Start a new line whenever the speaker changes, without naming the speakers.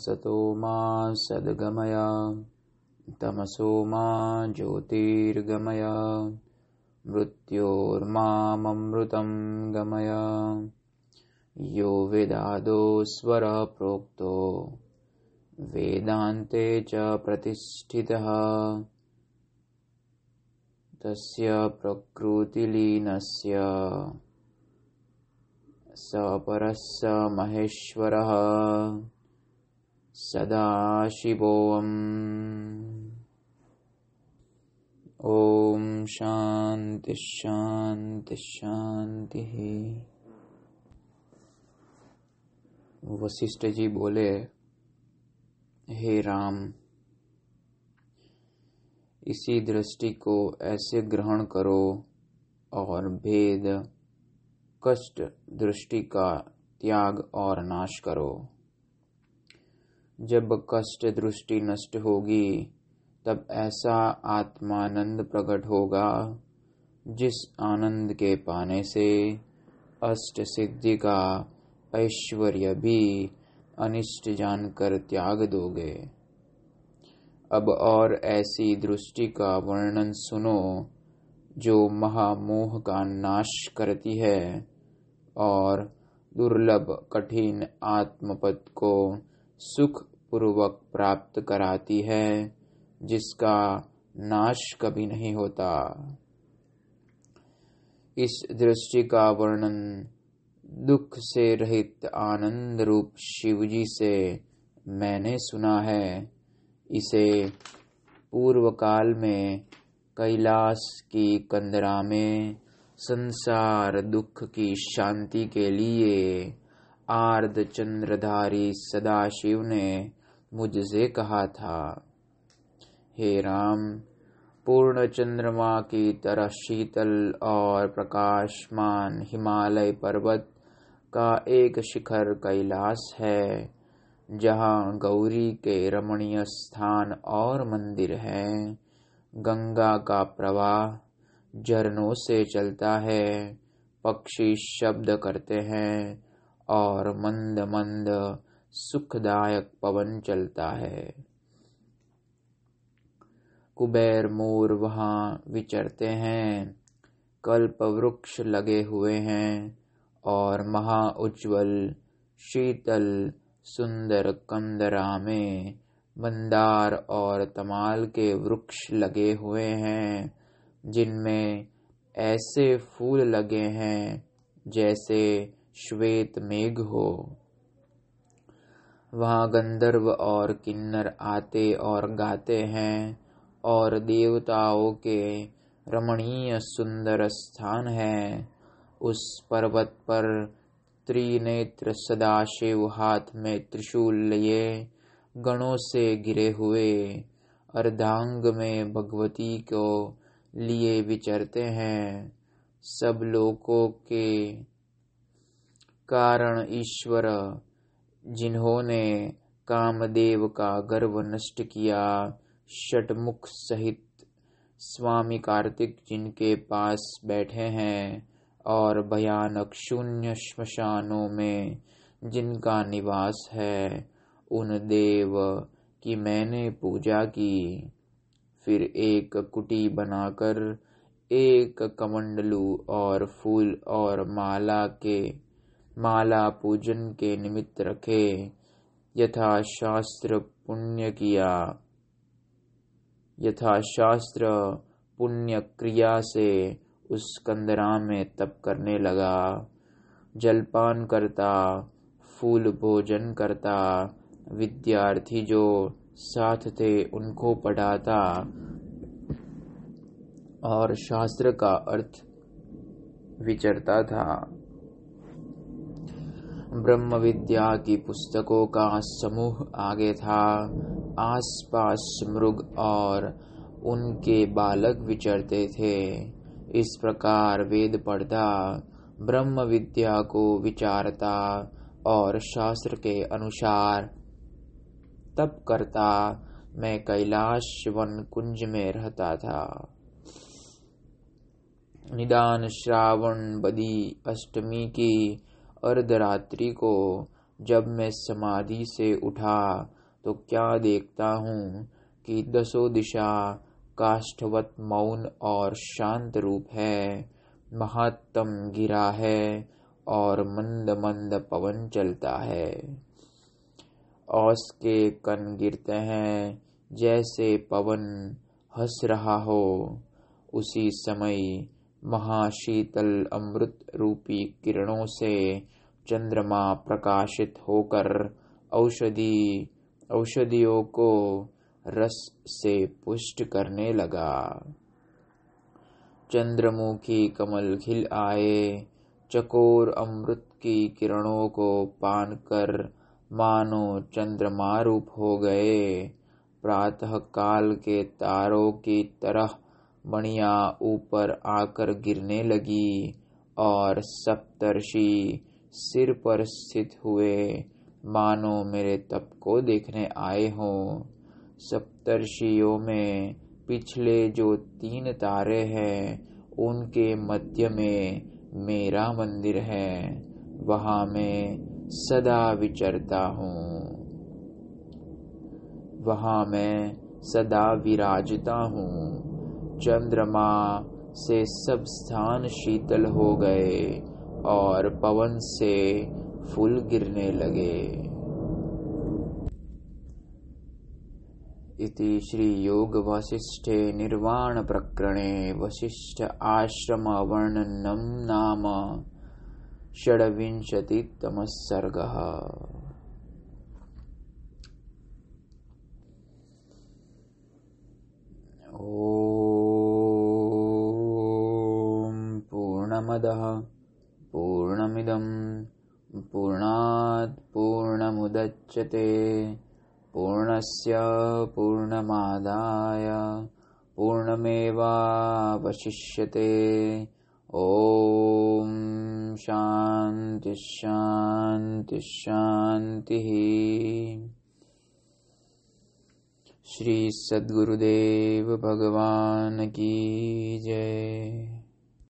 असतो मा सद्गमय तमसो मा ज्योतिर्गमय मृत्योर्माममृतं गमय। यो वेदादो स्वरः प्रोक्तो वेदान्ते च प्रतिष्ठितः। तस्य प्रकृतिलीनस्य स परः स महेश्वरः सदाशिवोऽम्। ॐ शान्ति वशिष्ठ जी बोले, हे राम, इसी दृष्टि को ऐसे ग्रहण करो और भेद, कष्ट, दृष्टि का त्याग और नाश करो। जब कष्ट दृष्टि नष्ट होगी, तब ऐसा आत्मानंद प्रकट होगा, जिस आनंद के पाने से अष्ट सिद्धि का ऐश्वर्य भी अनिष्ट जानकर त्याग दोगे। अब और ऐसी दृष्टि का वर्णन सुनो, जो महामोह का नाश करती है और दुर्लभ कठिन आत्मपद को सुख पूर्वक प्राप्त कराती है, जिसका नाश कभी नहीं होता। इस दृष्टि का वर्णन दुख से रहित आनंद रूप शिवजी से मैंने सुना है। इसे पूर्व काल में कैलाश की कंदरा में संसार दुख की शांति के लिए आर्द चंद्रधारी सदाशिव ने मुझसे कहा था, हे राम, पूर्ण चंद्रमा की तरह शीतल और प्रकाशमान हिमालय पर्वत का एक शिखर कैलाश है, जहाँ गौरी के रमणीय स्थान और मंदिर हैं। गंगा का प्रवाह झरनों से चलता है, पक्षी शब्द करते हैं और मंद मंद सुखदायक पवन चलता है। कुबेर मोर वहाँ विचरते हैं, कल्प वृक्ष लगे हुए हैं और महा उज्जवल शीतल, सुंदर कंदरा में मंदार और तमाल के वृक्ष लगे हुए हैं, जिनमें ऐसे फूल लगे हैं जैसे श्वेत मेघ हो। वहाँ गंधर्व और किन्नर आते और गाते हैं और देवताओं के रमणीय सुंदर स्थान है। उस पर्वत पर त्रिनेत्र सदाशिव हाथ में त्रिशूल लिए गणों से गिरे हुए अर्धांग में भगवती को लिए विचरते हैं। सब लोगों के कारण ईश्वर जिन्होंने कामदेव का गर्व नष्ट किया, षटमुख सहित स्वामी कार्तिक जिनके पास बैठे हैं और भयानक शून्य श्मशानों में जिनका निवास है, उन देव की मैंने पूजा की। फिर एक कुटी बनाकर एक कमंडलू और फूल और माला के माला पूजन के निमित्त रखे यथा शास्त्र पुण्य किया। यथा शास्त्र पुण्य क्रिया से उस कंदरा में तप करने लगा। जलपान करता, फूल भोजन करता, विद्यार्थी जो साथ थे उनको पढ़ाता। और शास्त्र का अर्थ विचरता था। ब्रह्म विद्या की पुस्तकों का समूह आगे था। आसपास मृग और उनके बालक विचरते थे। इस प्रकार वेद पढ़ता ब्रह्म विद्या को विचारता और शास्त्र के अनुसार तप करता, मैं कैलाश वन कुंज में रहता था। निदान श्रावण बदी अष्टमी की अर्धरात्रि को जब मैं समाधि से उठा तो क्या देखता हूँ कि दसों दिशा काष्ठवत मौन और शांत रूप है महत्तम गिरा है और मंद मंद पवन चलता है। औस के कन गिरते हैं, जैसे पवन हंस रहा हो, उसी समय महाशीतल अमृत रूपी किरणों से चंद्रमा प्रकाशित होकर औषधि, औषधियों को रस से पुष्ट करने लगा। चंद्रमुखी कमल खिल आए, चकोर अमृत की किरणों को पान कर मानो चंद्रमा रूप हो गए। प्रातः काल के तारों की तरह मणिया ऊपर आकर गिरने लगी और सप्तर्षि सिर पर स्थित हुए, मानो मेरे तप को देखने आए हों। सप्तर्षियों में पिछले जो तीन तारे हैं, उनके मध्य में मेरा मंदिर है। वहाँ मैं सदा विचरता हूँ। वहाँ मैं सदा विराजता हूँ। चंद्रमा से सब स्थान शीतल हो गए और पवन से फूल गिरने लगे। इति श्रीयोगवसिष्ठे निर्वाणप्रकरणे वसिष्ठ आश्रमवर्णनं नाम षड्विंशतितमः सर्गः। ॐ पूर्णमदः पूर्णमिदं पूर्णात् पूर्णमुदच्यते। पूर्णस्य पूर्णमादाय पूर्णमेवावशिष्यते। ॐ शान्तिश्शान्तिश्शान्तिः श्री सद्गुरुदेव भगवान की जय।